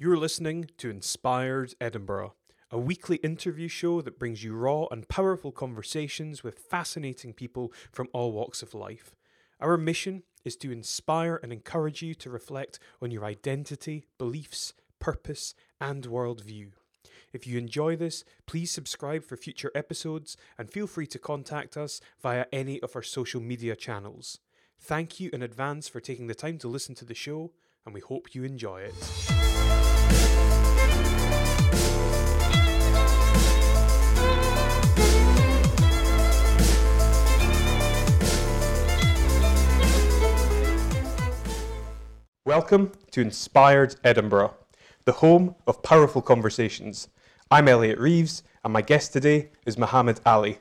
You're listening to Inspired Edinburgh, a weekly interview show that brings you raw and powerful conversations with fascinating people from all walks of life. Our mission is to inspire and encourage you to reflect on your identity, beliefs, purpose, and worldview. If you enjoy this, please subscribe for future episodes and feel free to contact us via any of our social media channels. Thank you in advance for taking the time to listen to the show, and we hope you enjoy it. Welcome to Inspired Edinburgh, the home of powerful conversations. I'm Elliot Reeves, and my guest today is Muhammad Ali.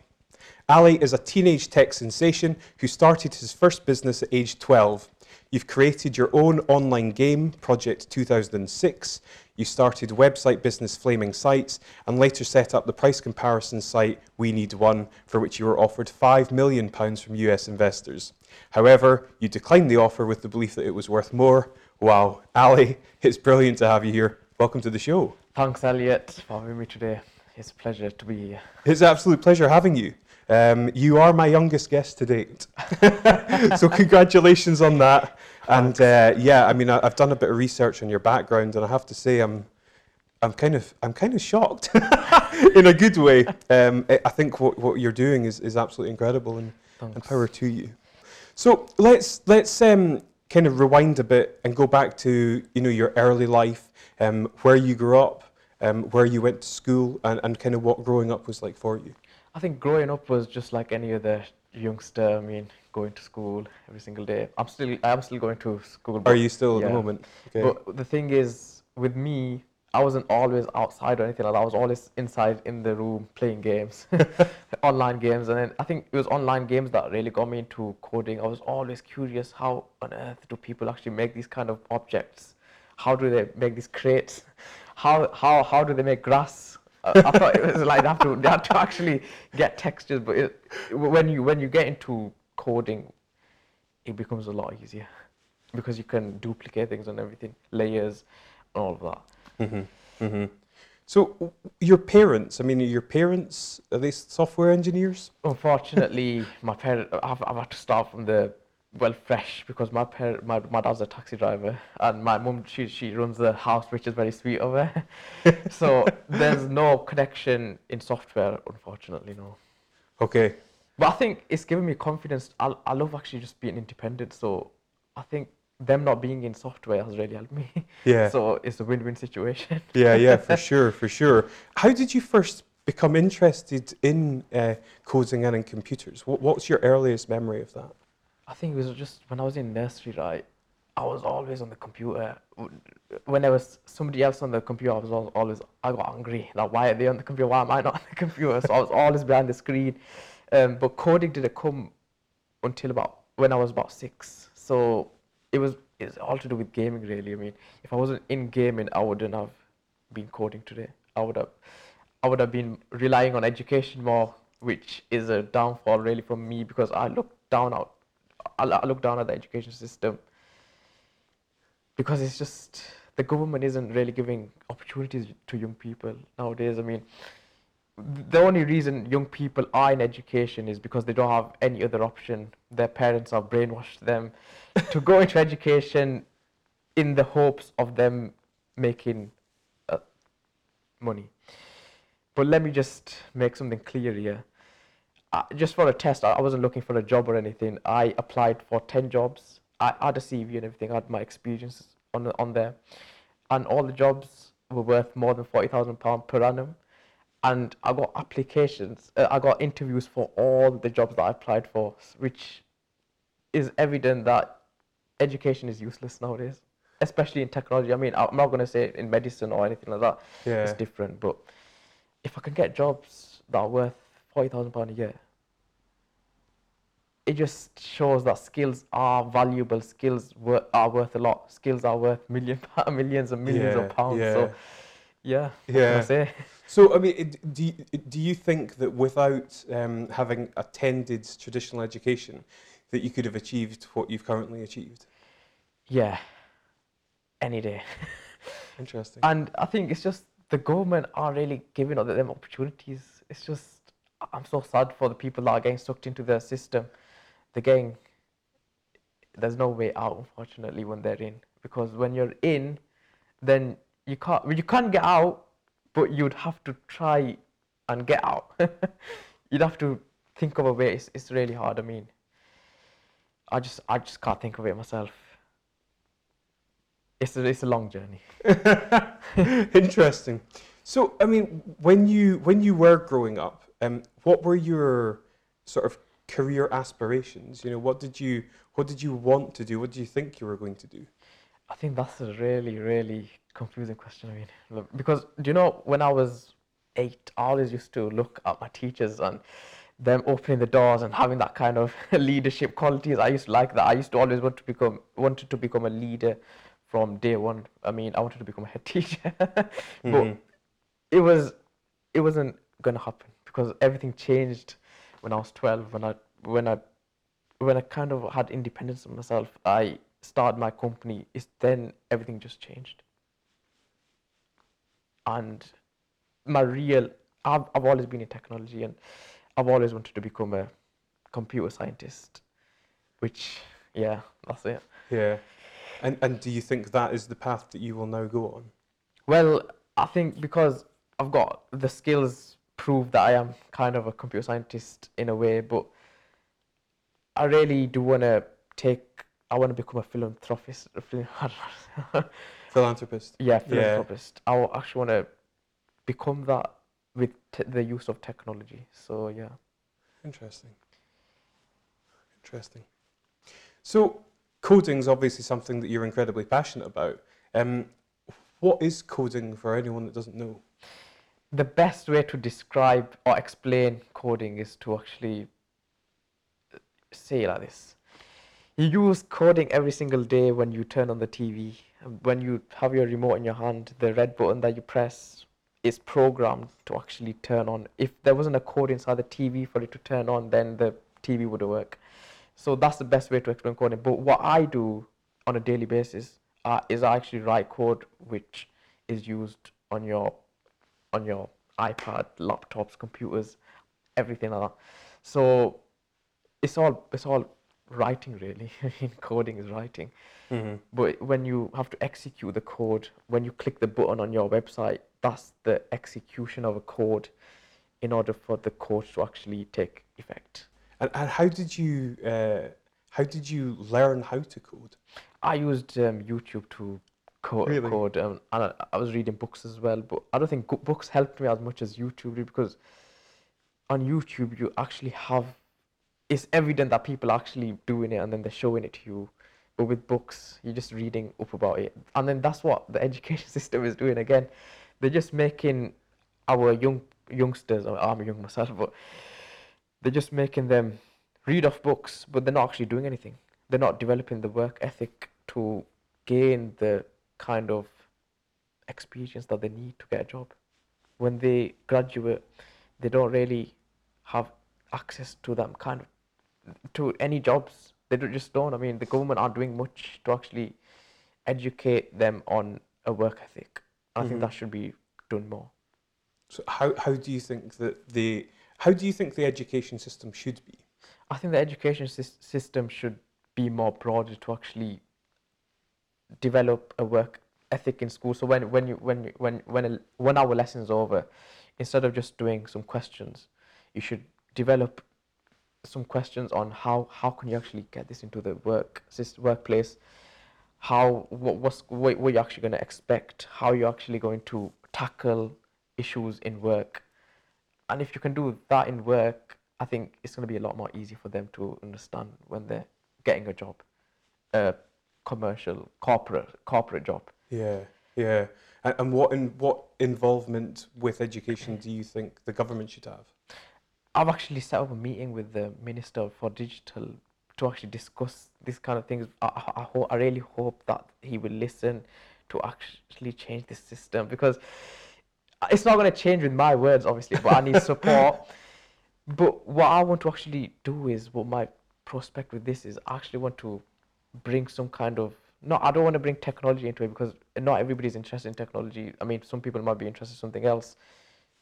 Ali is a teenage tech sensation who started his first business at age 12. You've created your own online game, Project 2006. You started website business Flaming Sites and later set up the price comparison site We Need One, for which you were offered £5 million from US investors. However, you declined the offer with the belief that it was worth more. Wow, Ali, it's brilliant to have you here. Welcome to the show. Thanks, Elliot, for having me today. It's a pleasure to be here. It's an absolute pleasure having you. Um, you are my youngest guest to date. so, congratulations on that. And uh, yeah, I mean, I, I've done a bit of research on your background, and I have to say, I'm, I'm kind of, I'm kind of shocked in a good way. Um, I I think what, what you're doing is, is absolutely incredible, and, and power to you. So let's let's um, kind of rewind a bit and go back to you know your early life, um, where you grew up, um, where you went to school, and, and kind of what growing up was like for you. I think growing up was just like any other youngster. I mean, going to school every single day. I'm still, I'm still going to school. Are you still at the moment? Okay. But the thing is, with me, I wasn't always outside or anything like that. I was always inside in the room playing games, online games. And then I think it was online games that really got me into coding. I was always curious how on earth do people actually make these kind of objects? How do they make these crates? How, how, how do they make grass? I thought it was like they have to, they have to actually get textures. But it, when, you, when you get into coding, it becomes a lot easier because you can duplicate things and everything, layers, and all of that. hmm hmm So your parents, I mean, are your parents are they software engineers? Unfortunately, my parent, I've, I've had to start from the well fresh because my parent, my, my dad's a taxi driver and my mum she she runs the house, which is very sweet of her. so there's no connection in software, unfortunately, no. Okay. But I think it's given me confidence. I I love actually just being independent. So I think them not being in software has really helped me. Yeah. So it's a win-win situation. Yeah, yeah, for sure, for sure. How did you first become interested in uh, coding and in computers? What, what's your earliest memory of that? I think it was just when I was in nursery, right? I was always on the computer. When there was somebody else on the computer, I was always I got angry. Like, why are they on the computer? Why am I not on the computer? So I was always behind the screen. Um, but coding didn't come until about when I was about six. So it was it's all to do with gaming, really. I mean, if I wasn't in gaming, I wouldn't have been coding today. I would have, I would have been relying on education more, which is a downfall really for me because I look down out, I, look down at the education system because it's just the government isn't really giving opportunities to young people nowadays. I mean, the only reason young people are in education is because they don't have any other option. Their parents have brainwashed them to go into education in the hopes of them making uh, money. But let me just make something clear here. Uh, just for a test, I wasn't looking for a job or anything. I applied for 10 jobs. I had a CV and everything, I had my experiences on, on there. And all the jobs were worth more than £40,000 per annum and I got applications, uh, I got interviews for all the jobs that I applied for, which is evident that education is useless nowadays, especially in technology. I mean, I'm not going to say in medicine or anything like that, Yeah. it's different, but if I can get jobs that are worth £40,000 a year, it just shows that skills are valuable, skills wor- are worth a lot, skills are worth million, millions and millions Yeah, of pounds. yeah. So, yeah, Yeah. So, I mean, do you, do you think that without um, having attended traditional education, that you could have achieved what you've currently achieved? Yeah, any day. Interesting. and I think it's just the government are really giving them opportunities. It's just I'm so sad for the people that are getting sucked into the system. They're getting there's no way out, unfortunately, when they're in. Because when you're in, then you can't well, you can't get out, but you'd have to try and get out. you'd have to think of a way. It's, it's really hard. I mean, I just I just can't think of it myself. It's a, it's a long journey. Interesting. So, I mean, when you when you were growing up, um, what were your sort of career aspirations? You know, what did you what did you want to do? What did you think you were going to do? I think that's a really, really confusing question. I mean, look, because do you know when I was eight, I always used to look at my teachers and them opening the doors and having that kind of leadership qualities. I used to like that. I used to always want to become wanted to become a leader from day one. I mean, I wanted to become a head teacher, but Mhm. it was it wasn't gonna happen because everything changed when I was twelve. When I when I when I kind of had independence of myself, I started my company. Is then everything just changed, and my real I've I've always been in technology and I've always wanted to become a computer scientist, which yeah, that's it. Yeah. And and do you think that is the path that you will now go on? Well, I think because I've got the skills prove that I am kind of a computer scientist in a way, but I really do want to take. I want to become a philanthropist. a phil- I don't know. Philanthropist. yeah, philanthropist. I actually want to become that with t- the use of technology. So yeah. Interesting. Interesting. So, coding is obviously something that you're incredibly passionate about. Um, what is coding for anyone that doesn't know? The best way to describe or explain coding is to actually say like this. You use coding every single day when you turn on the TV. When you have your remote in your hand, the red button that you press is programmed to actually turn on. If there wasn't a code inside the TV for it to turn on, then the TV wouldn't work. So that's the best way to explain coding. But what I do on a daily basis uh, is I actually write code which is used on your on your iPad, laptops, computers, everything like that. So it's all it's all writing really. I mean, coding is writing. Mm-hmm. But when you have to execute the code, when you click the button on your website, that's the execution of a code in order for the code to actually take effect. And, and how did you uh, how did you learn how to code? I used um, YouTube to code, Really? code um, and I, I was reading books as well, but I don't think books helped me as much as YouTube did because on YouTube you actually have it's evident that people are actually doing it and then they're showing it to you. But with books, you're just reading up about it, and then that's what the education system is doing again. They're just making our young youngsters. I'm young myself, but they're just making them read off books, but they're not actually doing anything. They're not developing the work ethic to gain the kind of experience that they need to get a job. When they graduate, they don't really have access to that kind of to any jobs. They don't, just don't. I mean, the government aren't doing much to actually educate them on a work ethic. I Mhm. think that should be done more. So how, how do you think that the how do you think the education system should be? I think the education sys- system should be more broader to actually develop a work ethic in school. So when when you when you, when when a, when our lesson's over, instead of just doing some questions, you should develop some questions on how how can you actually get this into the work workplace. How what what's what, what you're actually going to expect? How you're actually going to tackle issues in work, and if you can do that in work, I think it's going to be a lot more easy for them to understand when they're getting a job, a commercial corporate corporate job. Yeah, yeah. And, and what in what involvement with education do you think the government should have? I've actually set up a meeting with the Minister for Digital to actually discuss these kind of things. I, I, I, ho- I really hope that he will listen to actually change the system because it's not going to change with my words, obviously, but I need support. but what I want to actually do is what my prospect with this is I actually want to bring some kind of no, I don't want to bring technology into it because not everybody's interested in technology. I mean, some people might be interested in something else.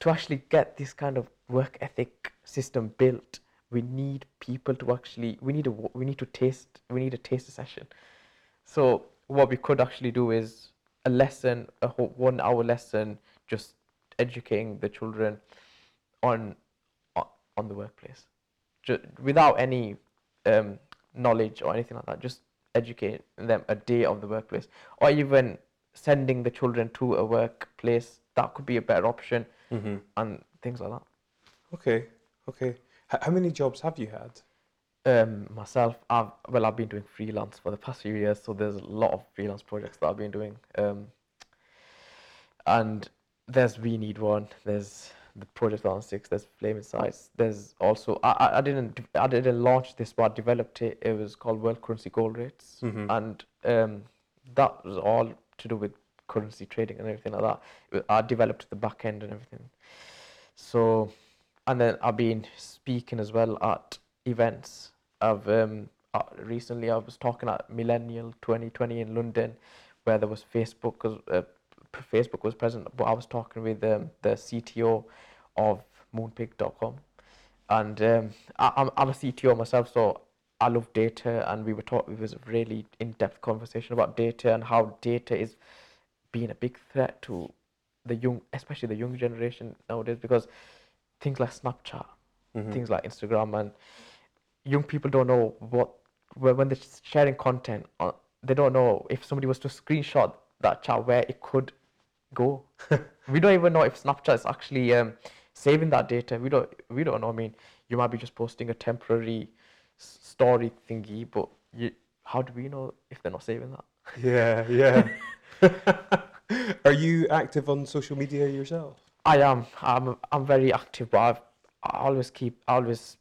To actually get this kind of work ethic system built, we need people to actually we need a we need to taste we need a taste session. So what we could actually do is a lesson, a one hour lesson, just educating the children on on, on the workplace, just without any um, knowledge or anything like that. Just educate them a day of the workplace, or even sending the children to a workplace. That could be a better option, Mm-hmm. and things like that. Okay, okay. H- how many jobs have you had? Um, myself, I've well, I've been doing freelance for the past few years, so there's a lot of freelance projects that I've been doing. Um, and there's We Need One, there's the Project on Six, there's Flaming Sites, there's also I, I didn't I didn't launch this, but I developed it. It was called World Currency Gold Rates, Mhm. and um, that was all to do with currency trading and everything like that. I developed the back end and everything. So, and then I've been speaking as well at events. I've um, uh, recently I was talking at Millennial 2020 in London, where there was Facebook. Uh, Facebook was present, but I was talking with um, the CTO of Moonpig.com, and um, I, I'm I'm a CTO myself, so I love data, and we were talking. It was a really in-depth conversation about data and how data is being a big threat to the young, especially the young generation nowadays, because things like Snapchat, Mhm. things like Instagram, and young people don't know what when when they're sharing content. Uh, they don't know if somebody was to screenshot that chat where it could go. we don't even know if Snapchat is actually um, saving that data. We don't. We don't know. I mean, you might be just posting a temporary story thingy, but you, how do we know if they're not saving that? Yeah, yeah. Are you active on social media yourself? I am. I'm. I'm very active, but I've, I always keep. I always.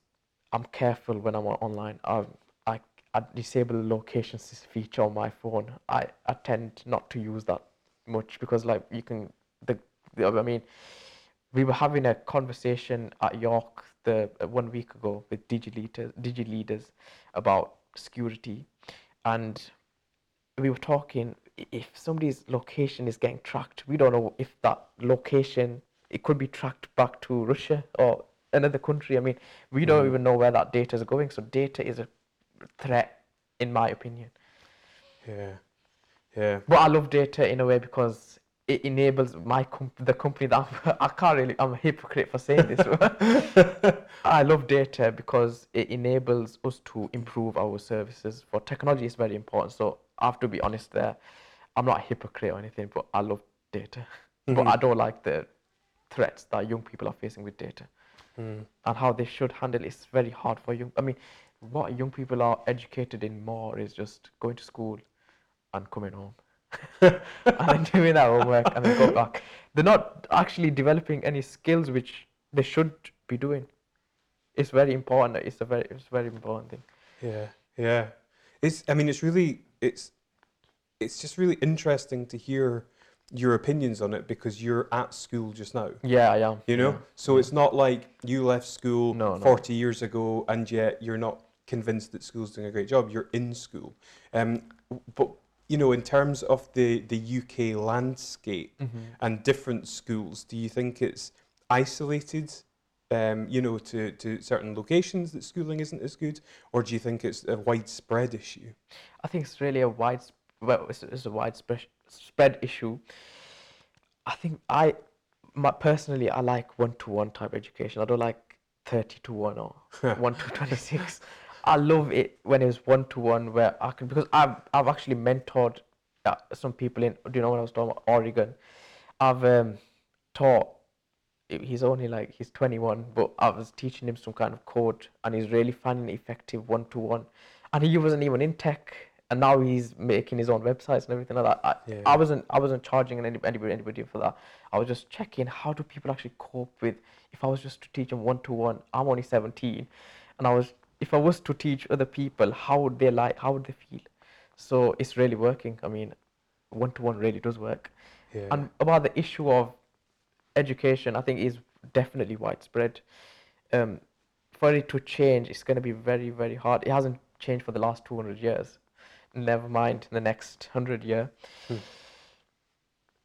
I'm careful when I'm online. I, I, I disable the location feature on my phone. I, I tend not to use that much because, like, you can. The, the I mean, we were having a conversation at York the uh, one week ago with DigiLeaders, digi leaders about security, and we were talking if somebody's location is getting tracked, we don't know if that location it could be tracked back to Russia or another country. I mean, we don't Mhm. even know where that data is going. So data is a threat, in my opinion. Yeah, yeah. But I love data in a way because it enables my comp- the company that I'm, I can't really I'm a hypocrite for saying this. I love data because it enables us to improve our services. For technology, is very important. So I have to be honest there. I'm not a hypocrite or anything, but I love data. But Mhm. I don't like the threats that young people are facing with data Mm. and how they should handle it. It's very hard for young. I mean, what young people are educated in more is just going to school and coming home and then doing their homework and then go back. They're not actually developing any skills which they should be doing. It's very important. It's a very, it's a very important thing. Yeah, yeah. It's. I mean, it's really. It's. It's just really interesting to hear your opinions on it because you're at school just now. Yeah, I am. You know, yeah. so it's not like you left school No, no. 40 years ago and yet you're not convinced that school's doing a great job. You're in school. Um, but, you know, in terms of the, the UK landscape Mhm. and different schools, do you think it's isolated, um, you know, to, to certain locations that schooling isn't as good? Or do you think it's a widespread issue? I think it's really a wide, well, it's, it's a widespread issue. I think I, my, personally, I like one-to-one type education. I don't like thirty to one or one to twenty-six. I love it when it's one-to-one where I can because I've I've actually mentored uh, some people in. Do you know what I was talking about? Oregon. I've um, taught. He's only like he's 21, but I was teaching him some kind of code, and he's really finding it effective one-to-one. And he wasn't even in tech, and now he's making his own websites and everything like that. I, Yeah. I wasn't I wasn't charging any, anybody anybody for that. I was just checking how do people actually cope with if I was just to teach them one to one. I'm only 17, and I was if I was to teach other people, how would they like? How would they feel? So it's really working. I mean, one to one really does work. Yeah. And about the issue of education, I think is definitely widespread. Um, for it to change, it's going to be very, very hard. It hasn't changed for the last 200 years. never mind the next hundred year. Hmm.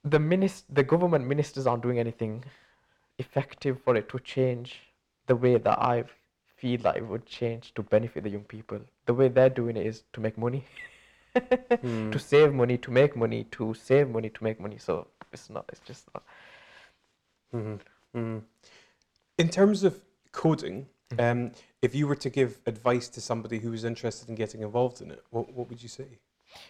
The minis- the government ministers aren't doing anything effective for it to change the way that I feel it would change to benefit the young people. The way they're doing it is to make money, Hmm. to save money, to make money, to save money, to make money. So it's not. It's just not. Mhm, mhm. In terms of coding, Mm-hmm. um, if you were to give advice to somebody who was interested in getting involved in it, what, what would you say?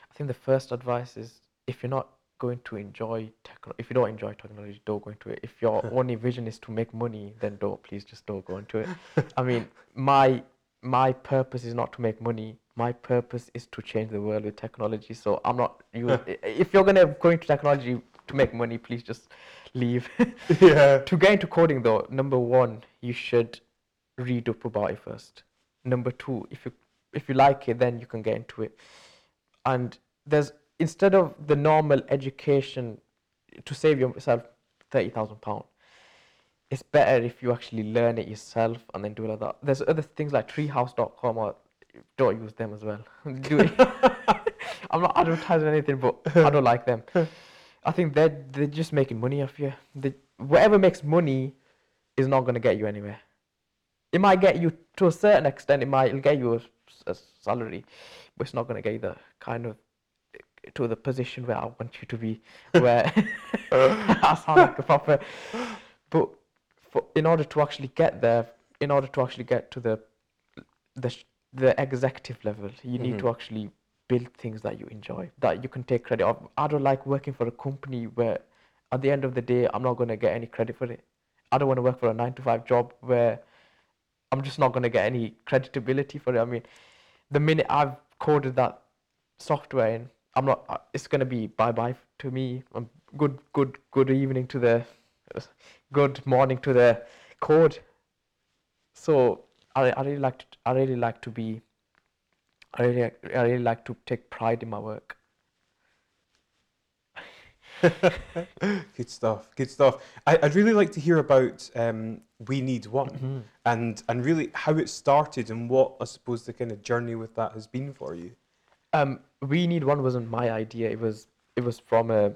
I think the first advice is if you're not going to enjoy techno, if you don't enjoy technology, don't go into it. If your only vision is to make money, then don't please just don't go into it. I mean, my my purpose is not to make money. My purpose is to change the world with technology. So I'm not you. if you're gonna go into technology to make money, please just leave. yeah. to get into coding though, number one, you should read up about it first. Number two, if you if you like it, then you can get into it. And there's instead of the normal education to save yourself thirty thousand pound, it's better if you actually learn it yourself and then do it like that. There's other things like treehouse.com or don't use them as well. do it. I'm not advertising anything, but I don't like them. I think they're they're just making money off you. They, whatever makes money is not going to get you anywhere. It might get you to a certain extent. It might get you a, a salary, but it's not going to get you the kind of to the position where I want you to be. Where I sound like a proper. But for, in order to actually get there, in order to actually get to the the the executive level, you need to mm-hmm. actually build things that you enjoy, that you can take credit of. I don't like working for a company where, at the end of the day, I'm not going to get any credit for it. I don't want to work for a nine to five job where I'm just not going to get any creditability for it. I mean, the minute I've coded that software in, I'm not. uh, It's going to be bye bye to me. Um, good, good, good evening to the, good morning to the code. So I, I really like to, I really like to be. I really, I really like to take pride in my work. Good stuff. Good stuff. I, I'd really like to hear about um, We Need One and and really how it started and what I suppose the kind of journey with that has been for you. Um, we need one wasn't my idea. It was it was from a,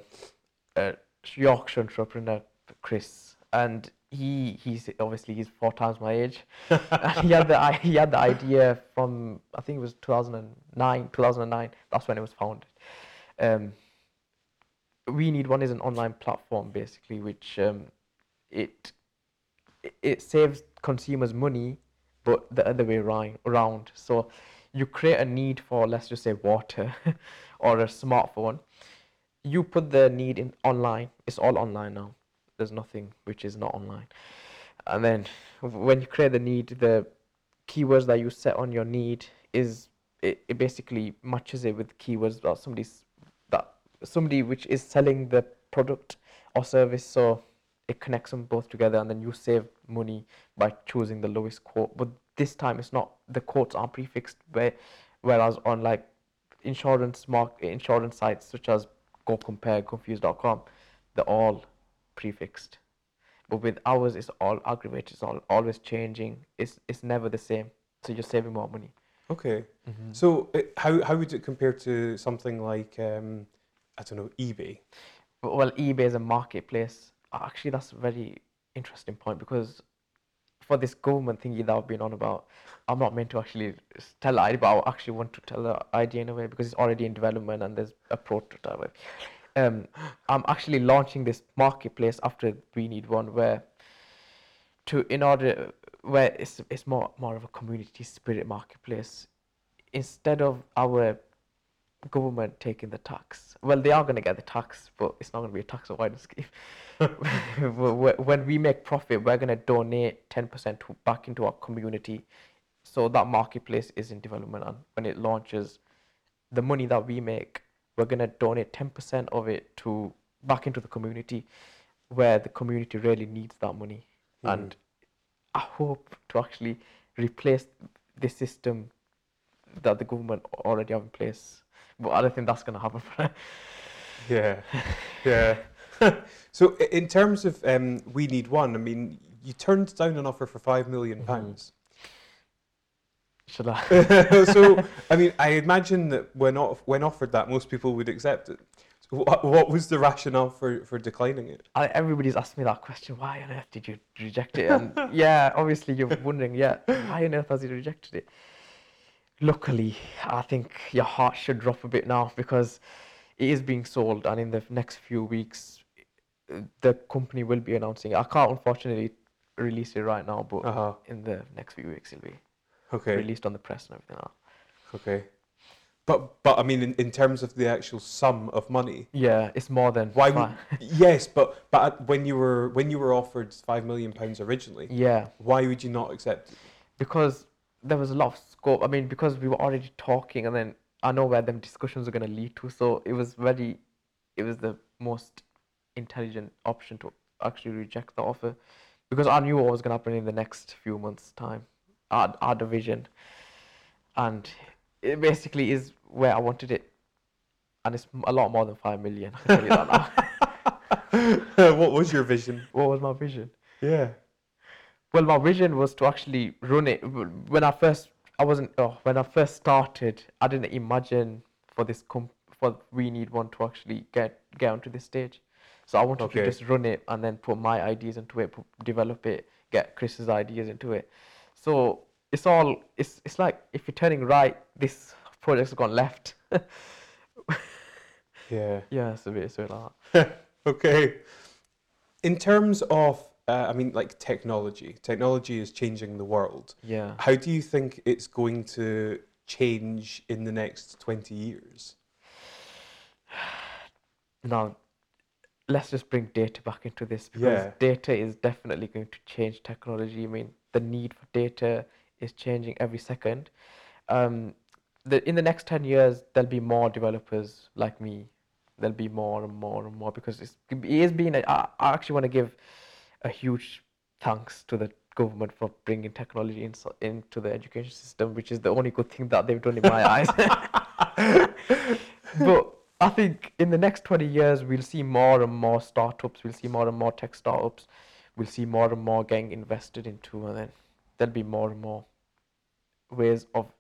a Yorkshire entrepreneur, Chris, and he he's obviously he's four times my age. He had the he had the idea from I think it was 2009, 2009. That's when it was founded. Um, we need one is an online platform basically, which um, it it- saves consumers money, but the other way around. So you create a need for let's just say water or a smartphone. You put the need in online. It's all online now. There's nothing which is not online. And then when you create the need, the keywords that you set on your need is it, it basically matches it with keywords that somebody's that somebody which is selling the product or service so it connects them both together and then you save money by choosing the lowest quote but this time it's not the quotes aren't prefixed where whereas on like insurance mark insurance sites such as GoCompare confused.com they're all prefixed. But with ours it's all aggravated it's all always changing. It's it's never the same. So you're saving more money. Okay. So uh, how how would it compare to something like um, I don't know eBay? well ebay is a marketplace. Actually that's a very interesting point because for this government thingy that i've been on about i'm not meant to actually tell idea but i actually want to tell the idea in a way because it's already in development and there's a prototype um, i'm actually launching this marketplace after we need one where to in order where it's it's more more of a community spirit marketplace. Instead of our government taking the tax. Well, they are going to get the tax, but it's not going to be a tax avoidance scheme. When we make profit, we're going to donate 10% back into our community. So that marketplace is in development, and when it launches, the money that we make, we're going to donate 10% of it to back into the community, where the community really needs that money. Hmm. And I hope to actually replace the system that the government already have in place. But I don't think that's going to happen. Yeah, yeah. so in terms of um, We Need One, I mean, you turned down an offer for five million Mhm. pounds. Should I? so, I mean, I imagine that when off, when offered that, most people would accept it. So what, what was the rationale for, for declining it? I, everybody's asked me that question. Why on earth did you reject it? And yeah, obviously you're wondering, yeah, why on earth has he rejected it? Luckily, I think your heart should drop a bit now because it is being sold, and in the next few weeks, the company will be announcing. it. I can't unfortunately release it right now, but Uh-huh. in the next few weeks, it'll be Okay. released on the press and everything. Else. Okay. But but I mean, in, in terms of the actual sum of money, Yeah, it's more than why would yes, but but when you were when you were offered five million pounds originally, yeah, why would you not accept it? because there was a lot of scope. I mean, because we were already talking, and then I know where them discussions are going to lead to. So it was very, it was the most intelligent option to actually reject the offer, because I knew what was going to happen in the next few months' time. our had, I had a vision, and it basically is where I wanted it, and it's a lot more than five million. I can tell you that now. what was your vision? what was my vision? Yeah. Well, my vision was to actually run it. When I first, I wasn't. Oh, when I first started, I didn't imagine for this comp, for we need one to actually get get onto this stage. So I wanted Okay. to just run it and then put my ideas into it, put, develop it, get Chris's ideas into it. So it's all. It's it's like if you're turning right, this project's gone left. Yeah. yeah, it's a bit, it's a bit like. Okay. In terms of, uh, I mean, like technology, technology is changing the world. Yeah. How do you think it's going to change in the next 20 years? Now, let's just bring data back into this because Yeah. data is definitely going to change technology. I mean, the need for data is changing every second. Um, the, in the next 10 years, there'll be more developers like me. There'll be more and more and more because it's, it is being, I actually want to give a huge thanks to the government for bringing technology in, into the education system, which is the only good thing that they've done in my eyes. but I think in the next 20 years, we'll see more and more startups, we'll see more and more tech startups, we'll see more and more getting invested into, and then there'll be more and more ways of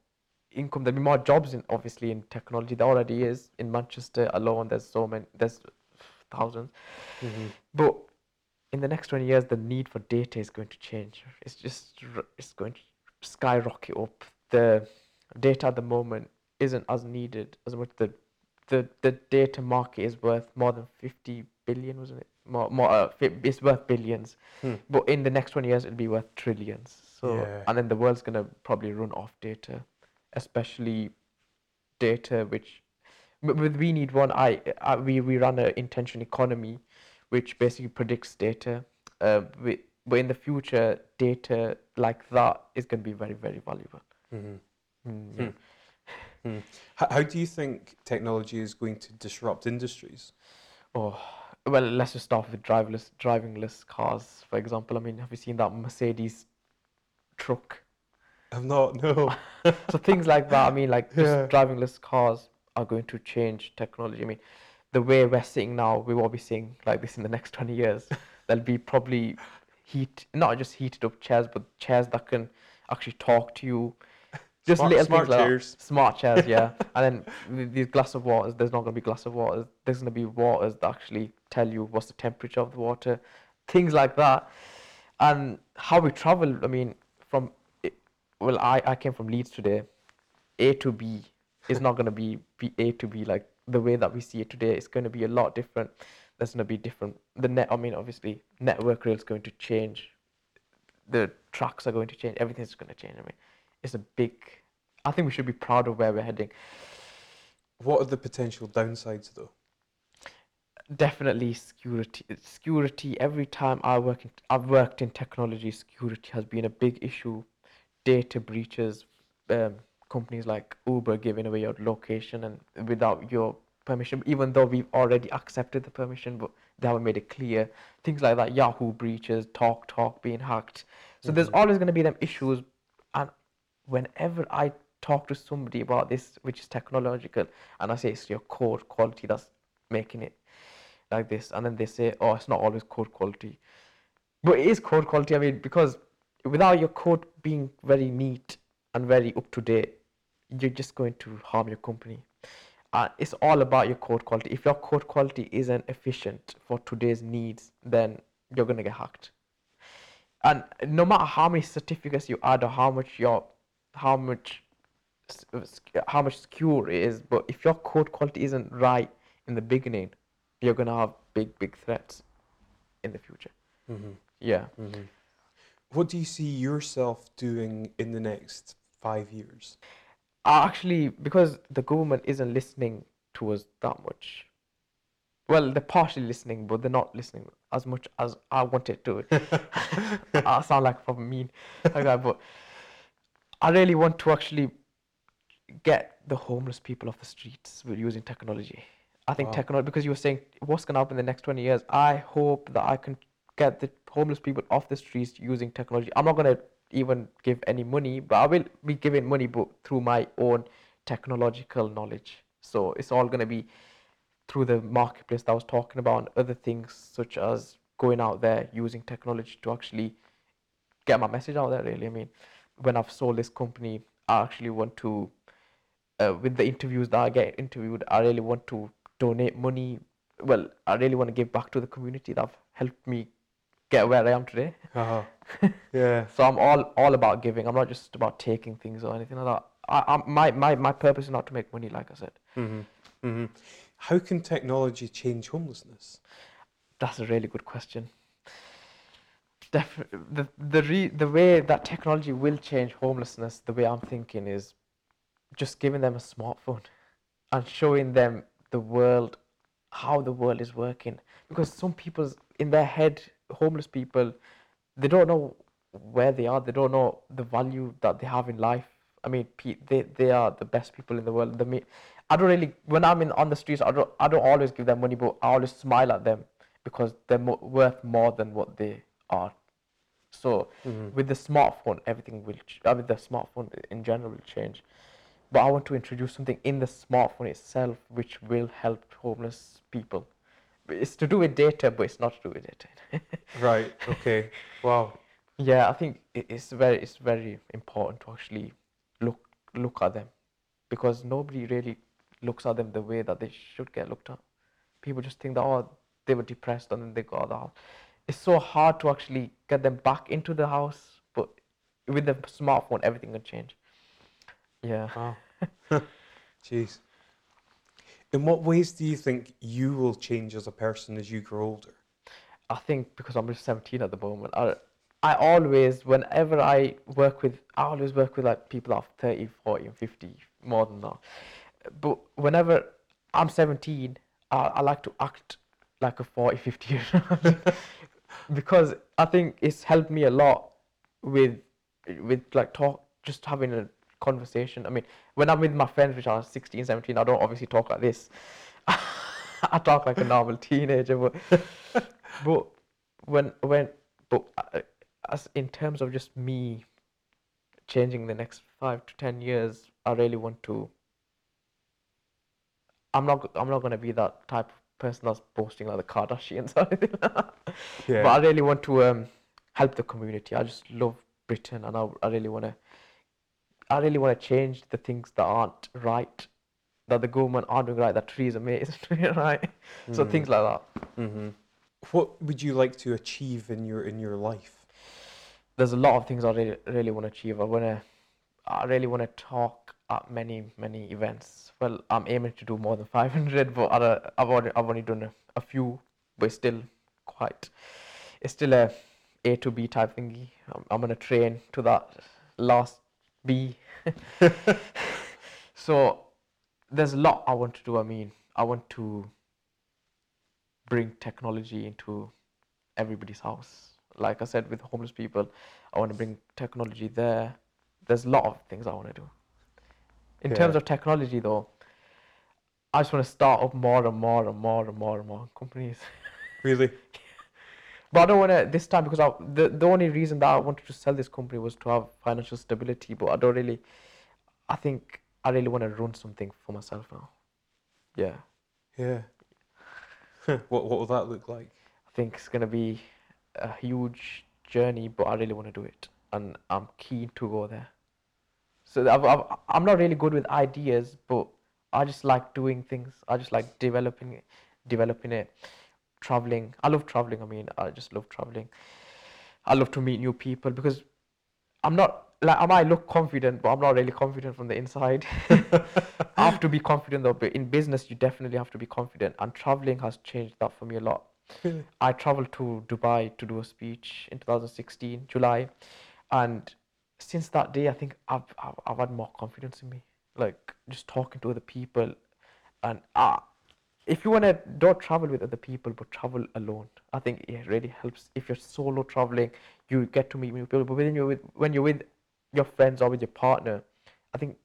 income. There'll be more jobs in obviously in technology. There already is in Manchester alone. There's so many. There's thousands. Mm-hmm. But in the next 20 years, the need for data is going to change. It's just it's going to skyrocket up. The data at the moment isn't as needed as much. The the the data market is worth more than 50 billion, wasn't it? More more. Uh, it's worth billions. Hmm. But in the next 20 years, it'll be worth trillions. So Yeah. and then the world's gonna probably run off data, especially data which. We need one. I, I we we run an intention economy, which basically predicts data. Uh, we, but in the future, data like that is going to be very very valuable. Mhm. Mm, yeah. Hmm. How, how do you think technology is going to disrupt industries? Oh, well, let's just start with driverless, drivingless cars, for example. I mean, have you seen that Mercedes truck? I've not, no. so things like that. I mean, like just Yeah. drivingless cars are going to change technology. I mean, the way we're seeing now, we won't be seeing like this in the next 20 years. There'll be probably heat, not just heated up chairs, but chairs that can actually talk to you. Just Smart- little smart things like that. chairs. Smart chairs, yeah. and then these glass of waters, there's not going to be glass of waters. There's going to be waters that actually tell you what's the temperature of the water, things like that. And how we travel, I mean, from well, I, I came from Leeds today. A to B is not going to be, be A to B like the way that we see it today. is going to be a lot different. There's going to be different. The net, I mean, obviously, network rail is going to change. The tracks are going to change. Everything's going to change. I mean, it's a big. I think we should be proud of where we're heading. What are the potential downsides, though? Definitely security. Security. Every time I work, in, I've worked in technology. Security has been a big issue. Data breaches. Um, companies like Uber giving away your location and without your permission, even though we've already accepted the permission, but they haven't made it clear. Things like that. Yahoo breaches. TalkTalk being hacked. So there's mm-hmm. always going to be them issues, and whenever I talk to somebody about this, which is technological, and I say it's your code quality that's making it like this, and then they say, oh, it's not always code quality, but it is code quality. I mean, because without your code being very neat, and very up to date, you're just going to harm your company. Uh, it's all about your code quality. If your code quality isn't efficient for today's needs, then you're gonna get hacked. And no matter how many certificates you add or how much your, how much, how much secure it is, but if your code quality isn't right in the beginning, you're gonna have big, big threats in the future. Mm-hmm. Yeah. Mm-hmm. What do you see yourself doing in the next five years? Actually, because the government isn't listening to us that much. Well, they're partially listening, but they're not listening as much as I wanted to. I sound like a mean guy, but I really want to actually get the homeless people off the streets with using technology. I think Wow. technology, because you were saying what's going to happen in the next 20 years, I hope that I can get the homeless people off the streets using technology. I'm not going to even give any money, but I will be giving money through my own technological knowledge. So it's all going to be through the marketplace that I was talking about and other things such as going out there using technology to actually get my message out there really. I mean, when I've sold this company, I actually want to uh, with the interviews that I get interviewed, I really want to donate money. Well, I really want to give back to the community that have helped me get where I am today. Uh-huh. yeah. So I'm all all about giving. I'm not just about taking things or anything like that. I, I my, my my purpose is not to make money, like I said. Mm-hmm. Mm-hmm. How can technology change homelessness? That's a really good question. Def- the the re- the way that technology will change homelessness, the way I'm thinking is just giving them a smartphone and showing them the world, how the world is working. Because some people's in their head, homeless people, they don't know where they are. They don't know the value that they have in life. I mean, they they are the best people in the world. The me, I don't really when I'm in on the streets. I don't I don't always give them money, but I always smile at them because they're mo- worth more than what they are. So Mm-hmm. with the smartphone, everything will. Ch- I mean, the smartphone in general will change. But I want to introduce something in the smartphone itself which will help homeless people. It's to do with data, but it's not to do with data. Right. Okay. Wow. yeah, I think it's very it's very important to actually look look at them because nobody really looks at them the way that they should get looked at. People just think that oh they were depressed and then they got out of the house. It's so hard to actually get them back into the house, but with the smartphone everything can change. Yeah. Wow. Jeez. In what ways do you think you will change as a person as you grow older? I think because I'm just 17 at the moment, I, I always, whenever I work with, I always work with like people of 30, 40, and 50, more than that. But whenever I'm 17, I, I like to act like a 40, 50 year old because I think it's helped me a lot with, with like talk, just having a conversation. I mean, when I'm with my friends, which are 16, 17, I don't obviously talk like this. I talk like a normal teenager, but but when when but uh, as in terms of just me changing the next five to ten years, I really want to. I'm not. I'm not gonna be that type of person that's boasting like the Kardashians or anything. Like that. Yeah. But I really want to um, help the community. I just love Britain, and I, I really want to. I really want to change the things that aren't right, that the government aren't doing right, that trees are made right. So Mhm. things like that. Mm-hmm. What would you like to achieve in your in your life? there's a lot of things I really really want to achieve. I wanna I really want to talk at many many events. Well, I'm aiming to do more than 500, but I, I've already I've only done a, a few, but it's still quite. It's still a A to B type thingy. I'm, I'm gonna train to that last B. so there's a lot I want to do. I mean, I want to bring technology into everybody's house. Like I said, with homeless people, I want to bring technology there. There's a lot of things I want to do. In terms of technology, though, I just want to start up more and more and more and more and more companies. Really? But I don't want to this time because I, the the only reason that I wanted to sell this company was to have financial stability. But I don't really. I think I really want to run something for myself now. Yeah, Yeah. what what will that look like? I think it's gonna be a huge journey, but I really want to do it, and I'm keen to go there. So I've, I've, I'm not really good with ideas, but I just like doing things. I just like developing it, developing it, traveling. I love traveling. I mean, I just love traveling. I love to meet new people because I'm not like I might look confident, but I'm not really confident from the inside. I have to be confident though. But in business, you definitely have to be confident, and traveling has changed that for me a lot. I traveled to Dubai to do a speech in 2016 July, and since that day, I think I've I've, I've had more confidence in me. Like just talking to other people, and uh, if you wanna don't travel with other people, but travel alone. I think it really helps. If you're solo traveling, you get to meet new people. But when you're with when you're with your friends or with your partner, I think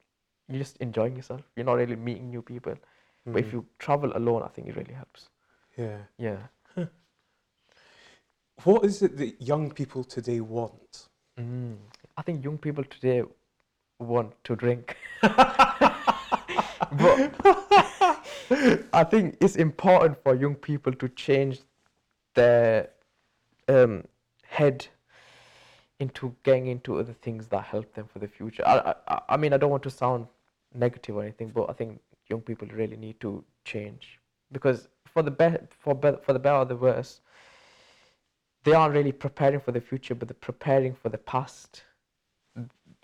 you're just enjoying yourself. You're not really meeting new people. But if Mhm. you travel alone, I think it really helps. Yeah. Yeah. What is it that young people today want? Mm. I think young people today want to drink. but I think it's important for young people to change their um, head into getting into other things that help them for the future. I, I, I mean, I don't want to sound negative or anything, but I think young people really need to change. Because for the be- for for the better or the worse, they aren't really preparing for the future, but they're preparing for the past,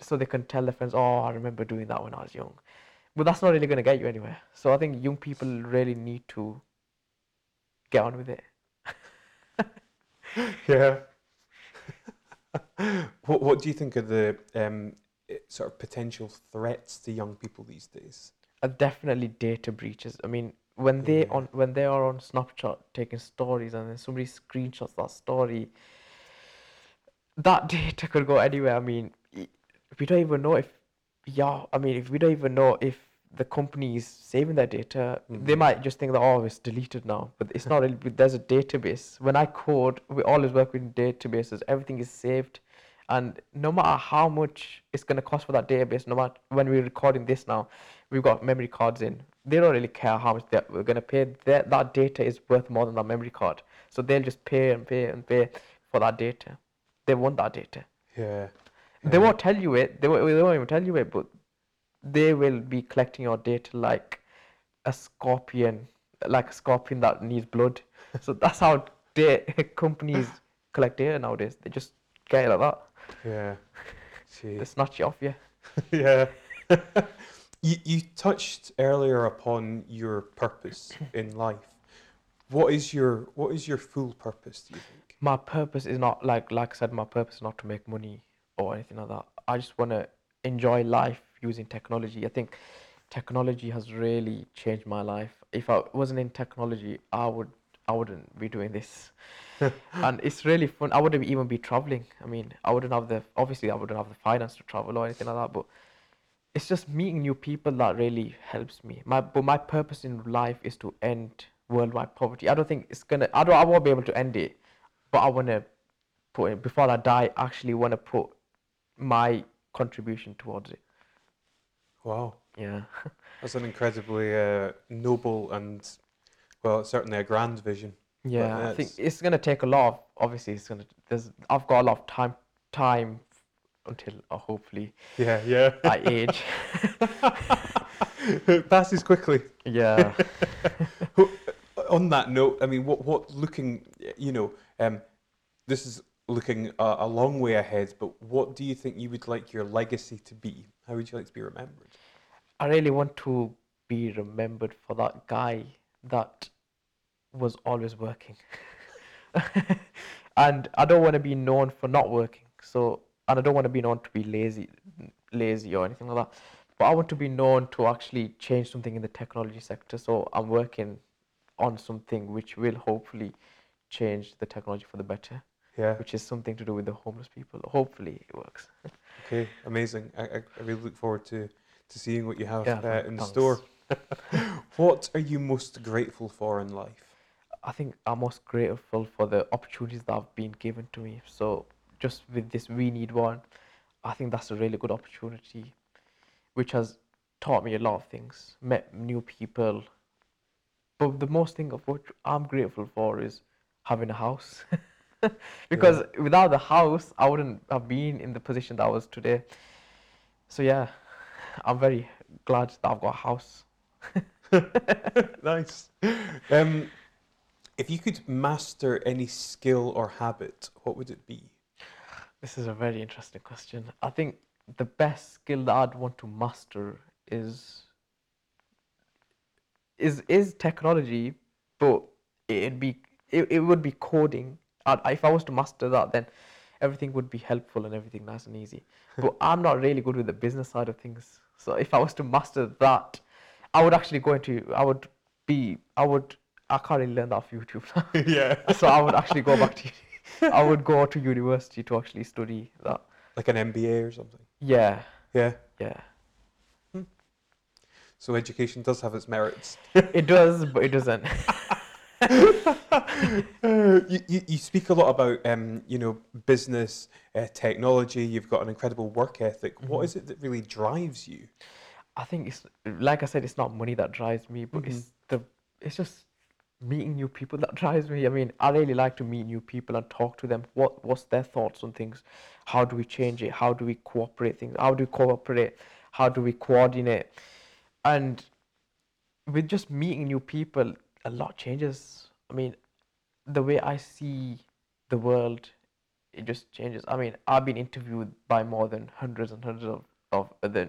so they can tell their friends, "Oh, I remember doing that when I was young," but that's not really going to get you anywhere. So I think young people really need to get on with it. Yeah. what What do you think are the um, eh, sort of potential threats to young people these days? are definitely data breaches. I mean, when they Yeah. on when they are on Snapchat taking stories and then somebody screenshots that story, that data could go anywhere. I mean, we don't even know if yeah. I mean, if we don't even know if the company is saving that data, they Mhm. might just think that oh, it's deleted now. But it's not really. There's a database. When I code, we always work with databases. Everything is saved. And no matter how much it's going to cost for that database, no matter when we're recording this now, we've got memory cards in. They don't really care how much that we're going to pay. That, that data is worth more than that memory card. So they'll just pay and pay and pay for that data. They want that data. Yeah. They won't tell you it. They won't, they won't even tell you it, but they will be collecting your data like a scorpion, like a scorpion that needs blood. So that's how da- companies collect data nowadays. They just get it like that. Yeah. Gee. They snatch it off you. yeah. you, you touched earlier upon your purpose in life. What is your What is your full purpose? Do you think? My purpose is not like like I said. My purpose is not to make money or anything like that. I just want to enjoy life using technology. I think technology has really changed my life. If I wasn't in technology, I would I wouldn't be doing this. and it's really fun. I wouldn't even be traveling. I mean, I wouldn't have the obviously I wouldn't have the finance to travel or anything like that. But it's just meeting new people that really helps me. My but my purpose in life is to end worldwide poverty. I don't think it's gonna. I don't. I won't be able to end it, but I wanna put it before I die. Actually, wanna put my contribution towards it. Wow, Yeah. that's an incredibly uh, noble and well, certainly a grand vision. Yeah, I think that's- it's gonna take a lot of obviously it's gonna there's I've got a lot of time time until uh, hopefully Yeah, yeah. I age. it passes quickly. yeah. On that note, I mean, what what looking, you know, um, this is looking a, a long way ahead. But what do you think you would like your legacy to be? How would you like to be remembered? I really want to be remembered for that guy that was always working. and I don't want to be known for not working. So and I don't want to be known to be lazy lazy or anything like that. But I want to be known to actually change something in the technology sector. So I'm working on something which will hopefully change the technology for the better, Yeah. which is something to do with the homeless people. Hopefully it works. Okay. Amazing. I, I, I really look forward to to seeing what you have Yeah, uh, in thanks. store. what are you most grateful for in life? I think I'm most grateful for the opportunities that have been given to me. So just with this We Need One, I think that's a really good opportunity, which has taught me a lot of things, met new people. But the most thing of what I'm grateful for is having a house. because without the house, I wouldn't have been in the position that I was today. So yeah, I'm very glad that I've got a house. nice. Um, if you could master any skill or habit, what would it be? This is a very interesting question. I think the best skill that I'd want to master is is is technology, but it'd be it, it would be coding. If I was to master that, then everything would be helpful and everything nice and easy. But I'm not really good with the business side of things. So if I was to master that, I would actually go into I would be I would I can't really learn that off YouTube. yeah. so I would actually go back to I would go to university to actually study that. Like an MBA or something. Yeah, Yeah. yeah. Hmm. So education does have its merits. It does, but it doesn't. you, you, you speak a lot about um, you know business, uh, technology. You've got an incredible work ethic. What is it that really drives you? I think it's like I said, it's not money that drives me, but it's the it's just meeting new people that drives me. I mean, I really like to meet new people and talk to them. What what's their thoughts on things? How do we change it? How do we cooperate things? How do we cooperate? How do we coordinate? And with just meeting new people, a lot changes. I mean, the way I see the world, it just changes. I mean, I've been interviewed by more than hundreds and hundreds of, of other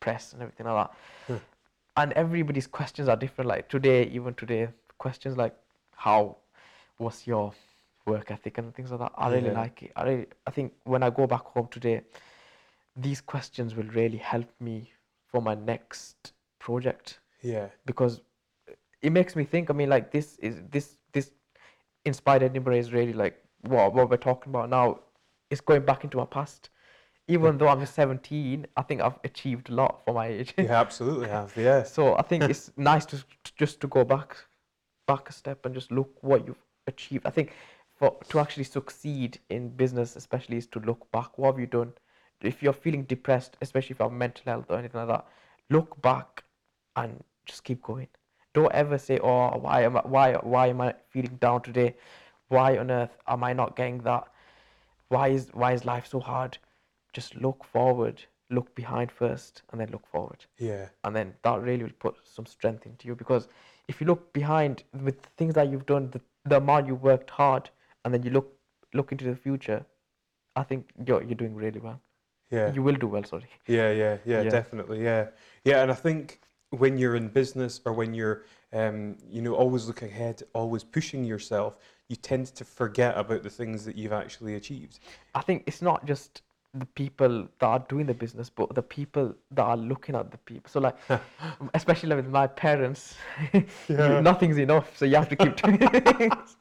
press and everything like that. Hmm. And everybody's questions are different. Like today, even today, questions like how what's your work ethic and things like that. I really Yeah. like it. I really, I think when I go back home today, these questions will really help me for my next project Yeah. because it makes me think. I mean, like this is this this inspired Edinburgh is really like what what we're talking about now. Is going back into my past. Even though I'm 17, I think I've achieved a lot for my age. You absolutely have. Yeah. so I think it's nice to to just to go back back a step and just look what you've achieved. I think for to actually succeed in business, especially, is to look back. What have you done? If you're feeling depressed, especially if you have mental health or anything like that, look back and just keep going. Don't ever say, "Oh, why am I, why why am I feeling down today? Why on earth am I not getting that? Why is why is life so hard?" Just look forward, look behind first, and then look forward Yeah. and then that really will put some strength into you because if you look behind with things that you've done the, the amount you worked hard and then you look look into the future i think you're you're doing really well Yeah. you will do well sorry Yeah, yeah, yeah, Yeah. definitely, yeah, yeah. And I think when you're in business or when you're, um, you know, always looking ahead, always pushing yourself, you tend to forget about the things that you've actually achieved. i think it's not just the people that are doing the business but the people that are looking at the people so like especially with my parents Yeah. nothing's enough so you have to keep doing things.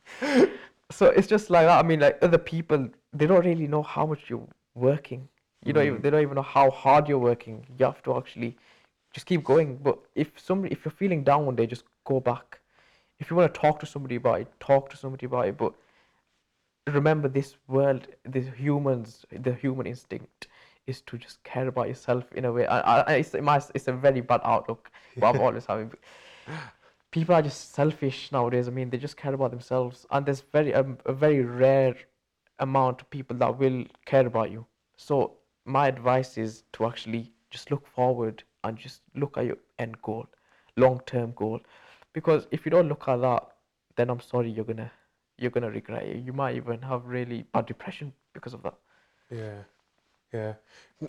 So it's just like that. I mean like other people they don't really know how much you're working. You don't they don't even know how hard you're working. You have to actually just keep going. But if somebody if you're feeling down one day just go back. If you want to talk to somebody about it talk to somebody about it but remember this world the humans the human instinct is to just care about yourself in a way. I, I, it's, it it's a very bad outlook but i'm always having people are just selfish nowadays. I mean they just care about themselves. And there's very um, a very rare amount of people that will care about you. So my advice is to actually just look forward and just look at your end goal long term goal because if you don't look at that then i'm sorry you're gonna you're gonna regret it you might even have really bad depression because of that Yeah, yeah.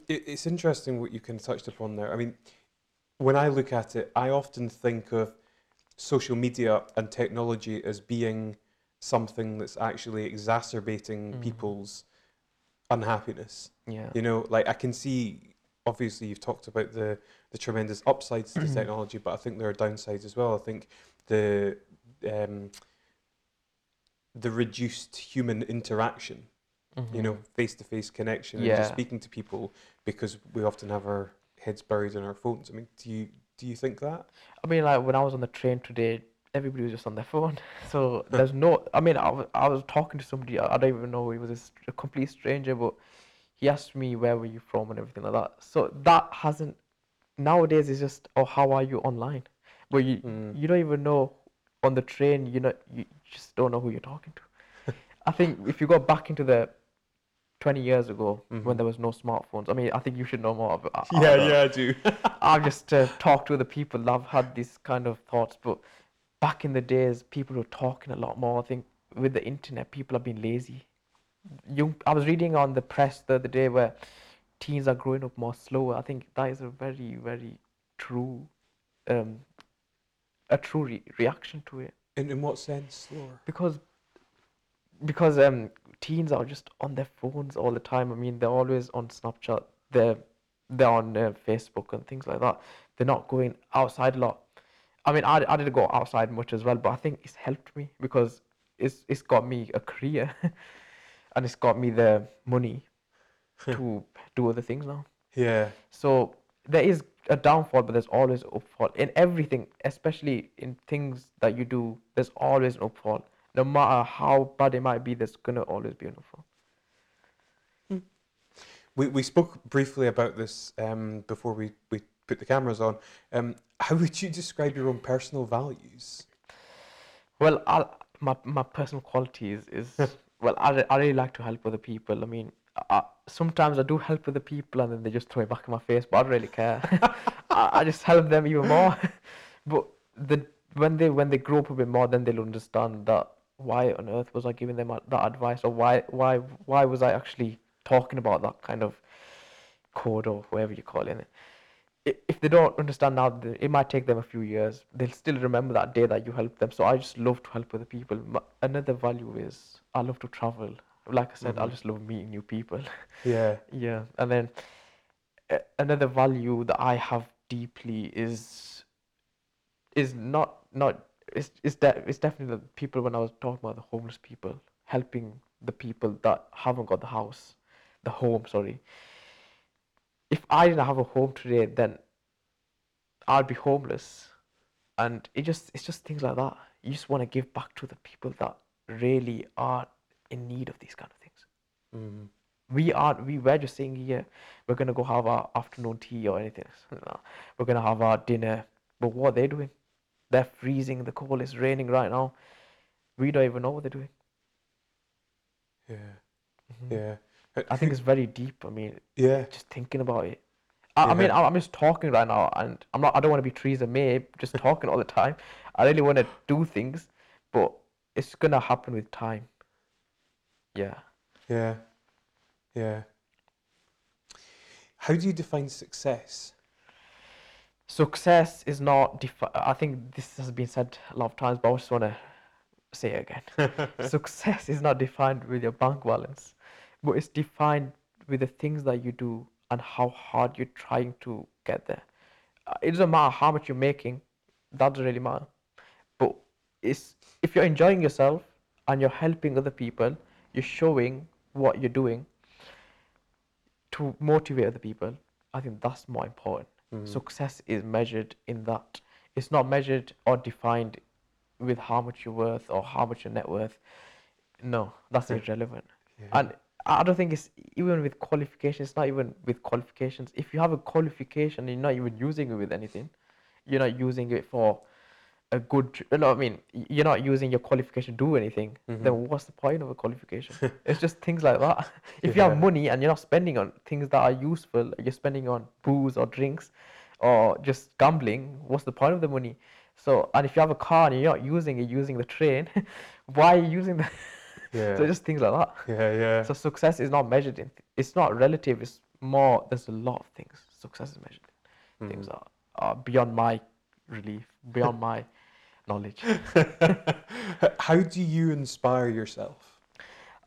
It, it's interesting what you can touched upon there. I mean, when I look at it, I often think of social media and technology as being something that's actually exacerbating Mm. people's unhappiness. yeah You know, like I can see, obviously, you've talked about the, the tremendous upsides to technology, but I think there are downsides as well. I think the um, the reduced human interaction, you know, face to face connection, and just Mm-hmm. Yeah. speaking to people because we often have our heads buried in our phones. I mean, do you do you think that? I mean, like when I was on the train today, everybody was just on their phone. So there's no. I mean, I was, I was talking to somebody. I I don't even know. He was a, a complete stranger, but he asked me where were you from and everything like that. So that hasn't. Nowadays, it's just oh, how are you online? But you Mm. you don't even know on the train. You know, you just don't know who you're talking to. I think if you go back into the 20 years ago Mhm. when there was no smartphones. I mean, I think you should know more. But I, I Yeah, yeah, I do. I've just uh, talked to other people I've had these kind of thoughts, but back in the days, people were talking a lot more. I think with the internet, people have been lazy. Young, I was reading on the press the other day where teens are growing up more slower. I think that is a very, very true, um, a true re- reaction to it in, in what sense, Laura? because because um teens are just on their phones all the time. I mean, they're always on Snapchat. They're they're on uh, Facebook and things like that. They're not going outside a lot. I mean, I, I didn't go outside much as well, but I think it's helped me because it's it's got me a career, and it's got me the money to do other things now. Yeah. So there is a downfall, but there's always an upfall in everything, especially in things that you do. There's always an upfall. No matter how bad it might be, there's gonna always be an upfall. We, we spoke briefly about this um, before we, we put the cameras on. Um, how would you describe your own personal values? Well, I, my my personal qualities is well, I, I really like to help other people. I mean, I, sometimes I do help other people, and then they just throw it back in my face, but I don't really care. I, I just help them even more. but the when they when they grow up a bit more, then they'll understand that why on earth was I giving them that advice, or why why why was I actually talking about that kind of code or whatever you call it. I- If they don't understand now, it might take them a few years. They'll still remember that day that you helped them. So I just love to help other people. Another value is I love to travel. Like I said, I Mhm. just love meeting new people. Yeah. Yeah, and then uh, another value that I have deeply is is not not it's it's, de- it's definitely the people when I was talking about the homeless people, helping the people that haven't got the house, the home. Sorry. If I didn't have a home today, then I'd be homeless, and it just it's just things like that. You just want to give back to the people that really are in need of these kind of things Mm. we aren't we were just saying here we're gonna go have our afternoon tea or anything no, we're gonna have our dinner but what are they doing they're freezing the cold is raining right now we don't even know what they're doing Yeah. Mhm. Yeah. I think it's very deep i mean Yeah. just thinking about it I, I mean Yeah. I'm just talking right now and i'm not i don't want to be Theresa May just talking all the time i really want to do things but it's gonna happen with time yeah Yeah. Yeah. How do you define success? success is not defi- i think this has been said a lot of times but i just want to say it again success is not defined with your bank balance but it's defined with the things that you do and how hard you're trying to get there. Uh, it doesn't matter how much you're making that doesn't really matter. But it's if you're enjoying yourself and you're helping other people you're showing what you're doing to motivate other people i think that's more important. Mm. success is measured in that. It's not measured or defined with how much you're worth or how much your net worth. No that's irrelevant. Yeah. and i don't think it's even with qualifications it's not even with qualifications. If you have a qualification and you're not even using it with anything. You're not using it for a good no i mean? You're not using your qualification to do anything Mhm. then what's the point of a qualification? It's just things like that. If you have money and you're not spending on things that are useful you're spending on booze or drinks or just gambling what's the point of the money? So and if you have a car and you're not using it using the train why are you using the Yeah. so just things like that yeah. Yeah. so success is not measured in it's not relative it's more there's a lot of things success is measured in things Mm. that are beyond my relief beyond my knowledge How do you inspire yourself?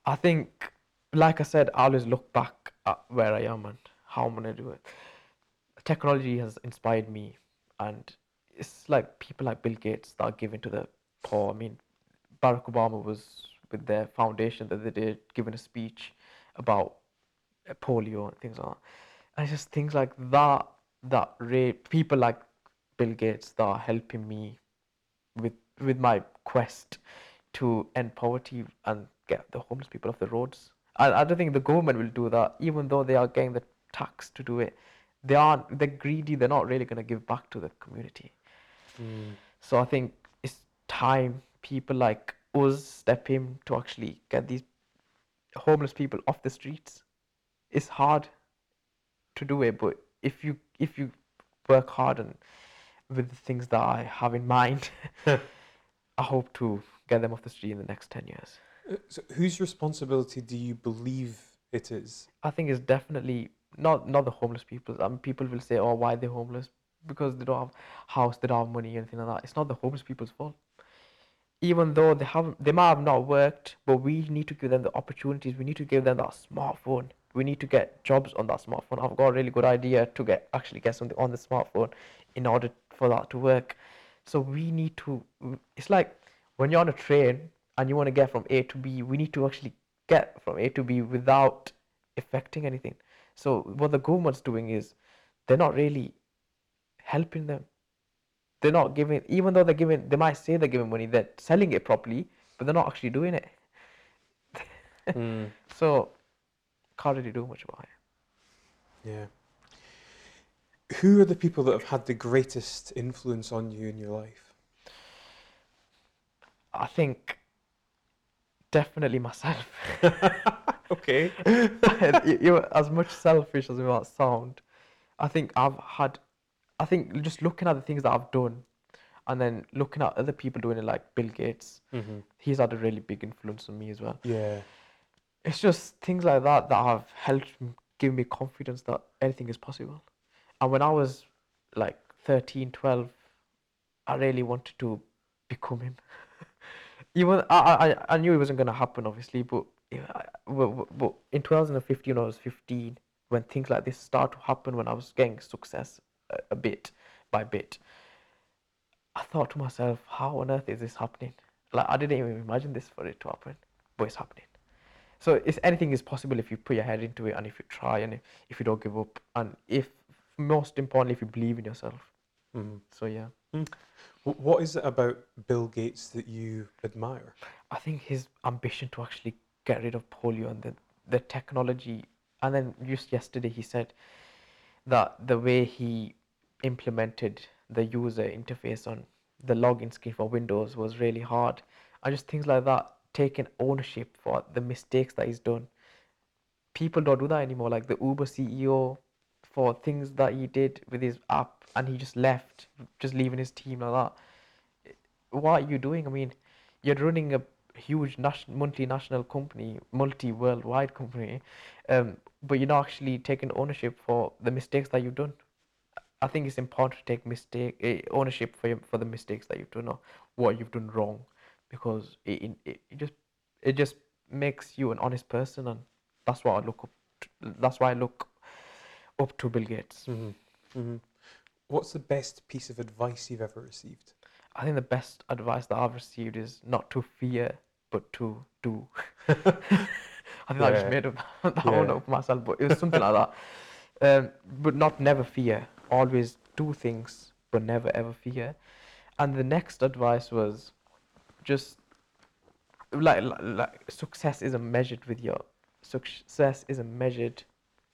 I think, like I said, I always look back at where I am and how I'm gonna do it. Technology has inspired me, and it's like people like Bill Gates that are giving to the poor. I mean, Barack Obama was with their foundation that they did, giving a speech about polio and things like that. And it's just things like that that people like Bill Gates that are helping me with with my quest to end poverty and get the homeless people off the roads. And I don't think the government will do that, even though they are getting the tax to do it. They aren't. They're greedy. They're not really going to give back to the community. Mm. So I think it's time people like us step in to actually get these homeless people off the streets. It's hard to do it, but if you if you work hard and with the things that I have in mind, I hope to get them off the street in the next ten years. Uh, So, whose responsibility do you believe it is? I think it's definitely not not the homeless people. Mean, people will say, "Oh, why they homeless? Because they don't have house, they don't have money, anything like that." It's not the homeless people's fault. Even though they haven't, they might have not worked, but we need to give them the opportunities. We need to give them that smartphone. We need to get jobs on that smartphone. I've got a really good idea to get actually get something on the smartphone in order for that to work. So we need to. It's like when you're on a train and you want to get from A to B. We need to actually get from A to B without affecting anything. So what the government's doing is they're not really helping them. They're not giving, even though they're giving, they might say they're giving money, they're selling it properly, but they're not actually doing it. Mm, So can't really do much about it. yeah. Who are the people that have had the greatest influence on you in your life? I think definitely myself. Okay. you, you as much selfish as it might sound, I think I've had, I think just looking at the things that I've done, and then looking at other people doing it, like Bill Gates, hmm he's had a really big influence on me as well. Yeah. It's just things like that that have helped give me confidence that anything is possible. And when I was like 13, 12, I really wanted to become him. Even I, I, I- knew it wasn't going to happen, obviously, but, but, but- but in 2015, when I was 15, when things like this start to happen, when I was getting success a, a bit by bit, I thought to myself, how on earth is this happening? Like, I didn't even imagine this for it to happen, but it's happening. So it's anything is possible if you put your head into it and if you try and if, if you don't give up and if most importantly if you believe in yourself. Mhm. So yeah, Wh- What is it about Bill Gates that you admire? I think his ambition to actually get rid of polio and the the technology and then just yesterday he said that the way he implemented the user interface on the login screen for Windows was really hard. And just things like that, taking ownership for the mistakes that he's done. People don't do that anymore. Like the Uber CEO for things that he did with his app and he just left, just leaving his team like that. What are you doing? I mean, you're running a huge national, multinational company, multi-worldwide company, um, but you're not actually taking ownership for the mistakes that you've done. I think it's important to take mistake eh, ownership for your, for the mistakes that you've done or what you've done wrong, because it, it, it just it just makes you an honest person, and that's what I look up. To, that's why I look up to Bill Gates. hmm hmm What's the best piece of advice you've ever received? I think the best advice that I've received is not to fear, but to do. I think I just made up that one Yeah. up myself, but it was something like that. Um, but not never fear. Always do things, but never ever fear. And the next advice was just like, like, like success isn't measured with your success isn't measured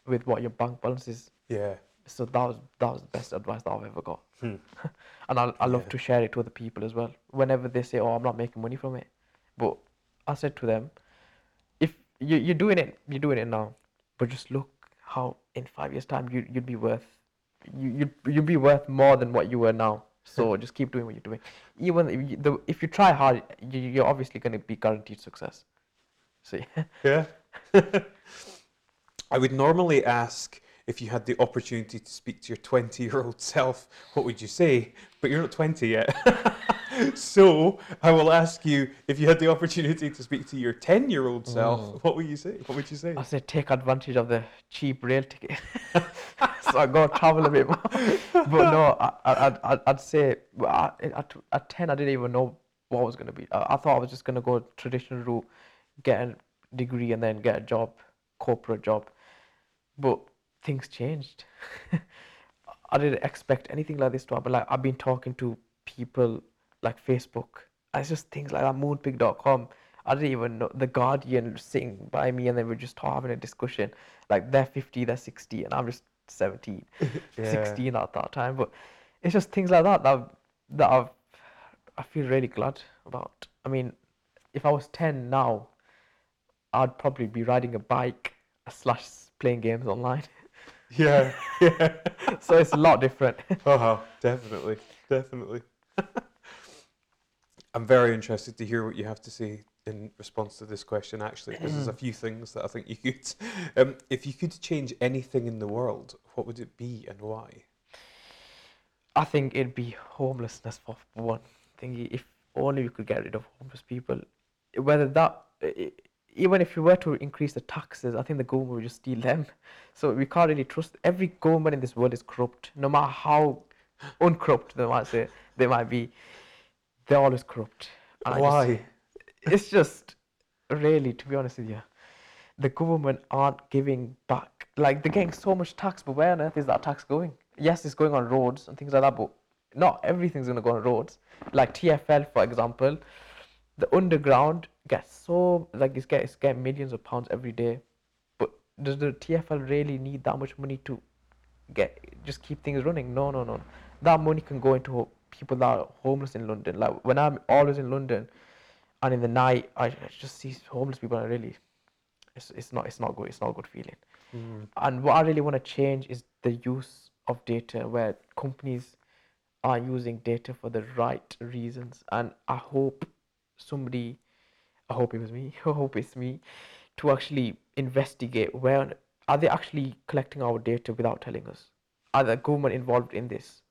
with what your bank balance is. Yeah. So that was that was the best advice that I've ever got Hmm. and I, I love Yeah. to share it to other people as well. Whenever they say, "Oh, I'm not making money from it," but I said to them, "If you, you're doing it, you're doing it now, but just look how in five years' time you you'd be worth, you you'd you'd be worth more than what you were now. So hmm. just keep doing what you're doing. Even if you, the, if you try hard, you, you're obviously going to be guaranteed success. So yeah. Yeah. I would normally ask if you had the opportunity to speak to your 20 year old self, what would you say? But you're not 20 yet. so I will ask you if you had the opportunity to speak to your 10 year old self, Mm. what would you say? What would you say? I said take advantage of the cheap rail ticket. so I go travel a bit more. But no, I, I, I'd, I'd, I'd say I, at, at 10, I didn't even know what I was going to be. I, I thought I was just going to go traditional route, get a degree, and then get a job, corporate job. But things changed. I didn't expect anything like this to happen. Like I've been talking to people like Facebook. It's just things like that, moonpig.com. I didn't even know the Guardian sitting by me and then we're just having a discussion. Like they're 50, they're 60, and I'm just 17, Yeah. 16 at that time. But it's just things like that that, that I've, I feel really glad about. I mean, if I was 10 now, I'd probably be riding a bike slash playing games online. Yeah, yeah. so it's a lot different. Oh, definitely, definitely. I'm very interested to hear what you have to say in response to this question, actually, because there's a few things that I think you could. Um, if you could change anything in the world, what would it be and why? I think it'd be homelessness for one thing. If only we could get rid of homeless people, whether that e- even if you were to increase the taxes, I think the government would just steal them. So we can't really trust. Every government in this world is corrupt, no matter how uncorrupt they might say they might be. They're always corrupt. And I just- Why? it's just really, to be honest with you, the government aren't giving back. Like they're getting so much tax, but where on earth is that tax going? Yes, it's going on roads and things like that, but not everything's gonna go on roads. Like TFL, for example, the underground gets so like it's get it's getting millions of pounds every day, but does the TFL really need that much money to get just keep things running? No, no, no. That money can go into people that are homeless in London. Like when I'm always in London, and in the night I, just see homeless people and I really it's, it's not it's not good it's not a good feeling mm. and what I really want to change is the use of data where companies are using data for the right reasons and I hope somebody I hope it was me I hope it's me to actually investigate where are they actually collecting our data without telling us? Are the government involved in this?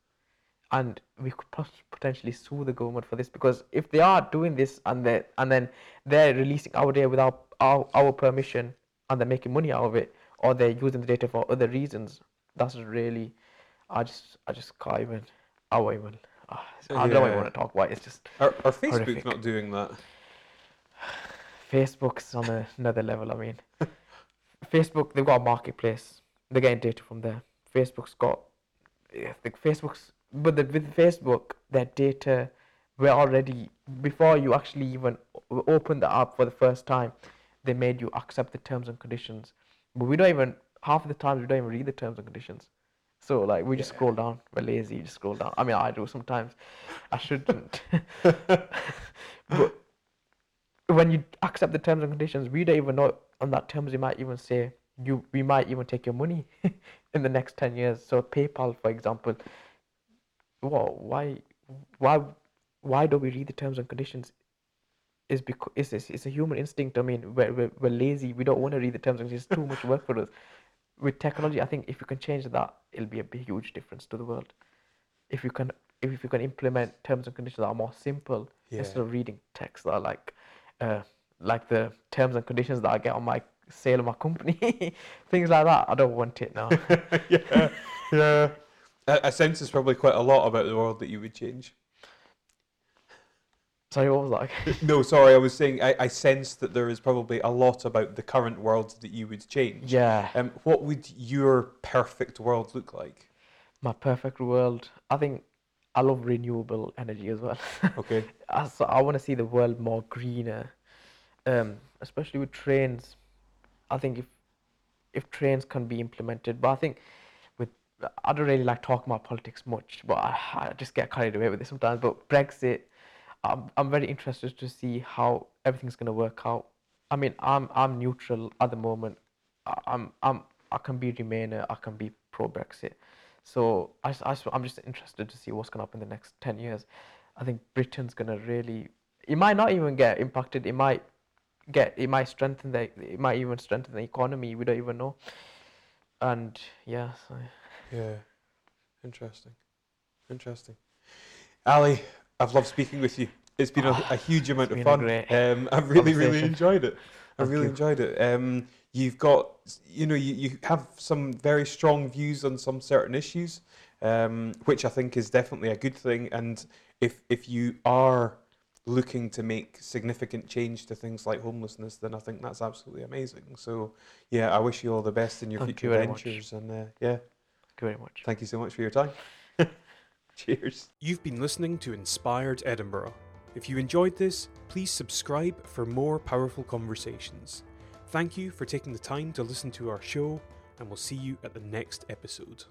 And we could potentially sue the government for this because if they are doing this and they and then they're releasing our data without our, our permission and they're making money out of it or they're using the data for other reasons that's really i just i just can't even i won't even ah, i don't even want to talk about. It it's just Are, are Facebook Horrific. not doing that? facebook's on a, another level i mean. Facebook they've got a marketplace. They're getting data from there. Facebook's got yeah, the facebook's but the, with facebook their data were already before you actually even open the app for the first time they made you accept the terms and conditions. But we don't even half of the time we don't even read the terms and conditions so like we just Yeah. scroll down we're lazy you just scroll down i mean i do sometimes i shouldn't but when you accept the terms and conditions, we don't even know on that terms they might even say you we might even take your money in the next ten years. So PayPal, for example, well, why why why don't we read the terms and conditions? Is because it's, it's, it's a human instinct. I mean, we're, we're, we're lazy. We don't want to read the terms and conditions. It's too much work for us. With technology, I think if you can change that, it'll be a big, huge difference to the world. If you can, if you can implement terms and conditions that are more simple Yeah. instead of reading text that are like, uh, like the terms and conditions that I get on my sale of my company, things like that. I don't want it now. yeah, yeah. I, I sense there's probably quite a lot about the world that you would change. Sorry, what was that? No, sorry, I was saying I, I sense that there is probably a lot about the current world that you would change. yeah, Um, what would your perfect world look like? my perfect world. I think I love renewable energy as well. Okay. I, so I want to see the world more greener, um, especially with trains. I think if if trains can be implemented, but I think with I don't really like talking about politics much, but I, I just get carried away with it sometimes. But Brexit, I'm I'm very interested to see how everything's gonna work out. I mean, I'm I'm neutral at the moment. I- I'm I'm I can be Remainer, I can be pro Brexit. So I. I'm just interested to see what's going to happen in the next 10 years. I think Britain's going to really, it might not even get impacted. It might get, it might strengthen the, it might even strengthen the economy. We don't even know. And yeah, so, Yeah. Interesting. Interesting. Ali, I've loved speaking with you. It's been a, a huge amount of fun. Um, I've really, really enjoyed it. I really you. enjoyed it. Um, you've got, you know, you, you have some very strong views on some certain issues, um, which I think is definitely a good thing. And if if you are looking to make significant change to things like homelessness, then I think that's absolutely amazing. So, yeah, I wish you all the best in your Thank future you very much. ventures. And uh, yeah, thank you very much. Thank you so much for your time. Cheers. You've been listening to Inspired Edinburgh. If you enjoyed this, please subscribe for more powerful conversations. Thank you for taking the time to listen to our show, and we'll see you at the next episode.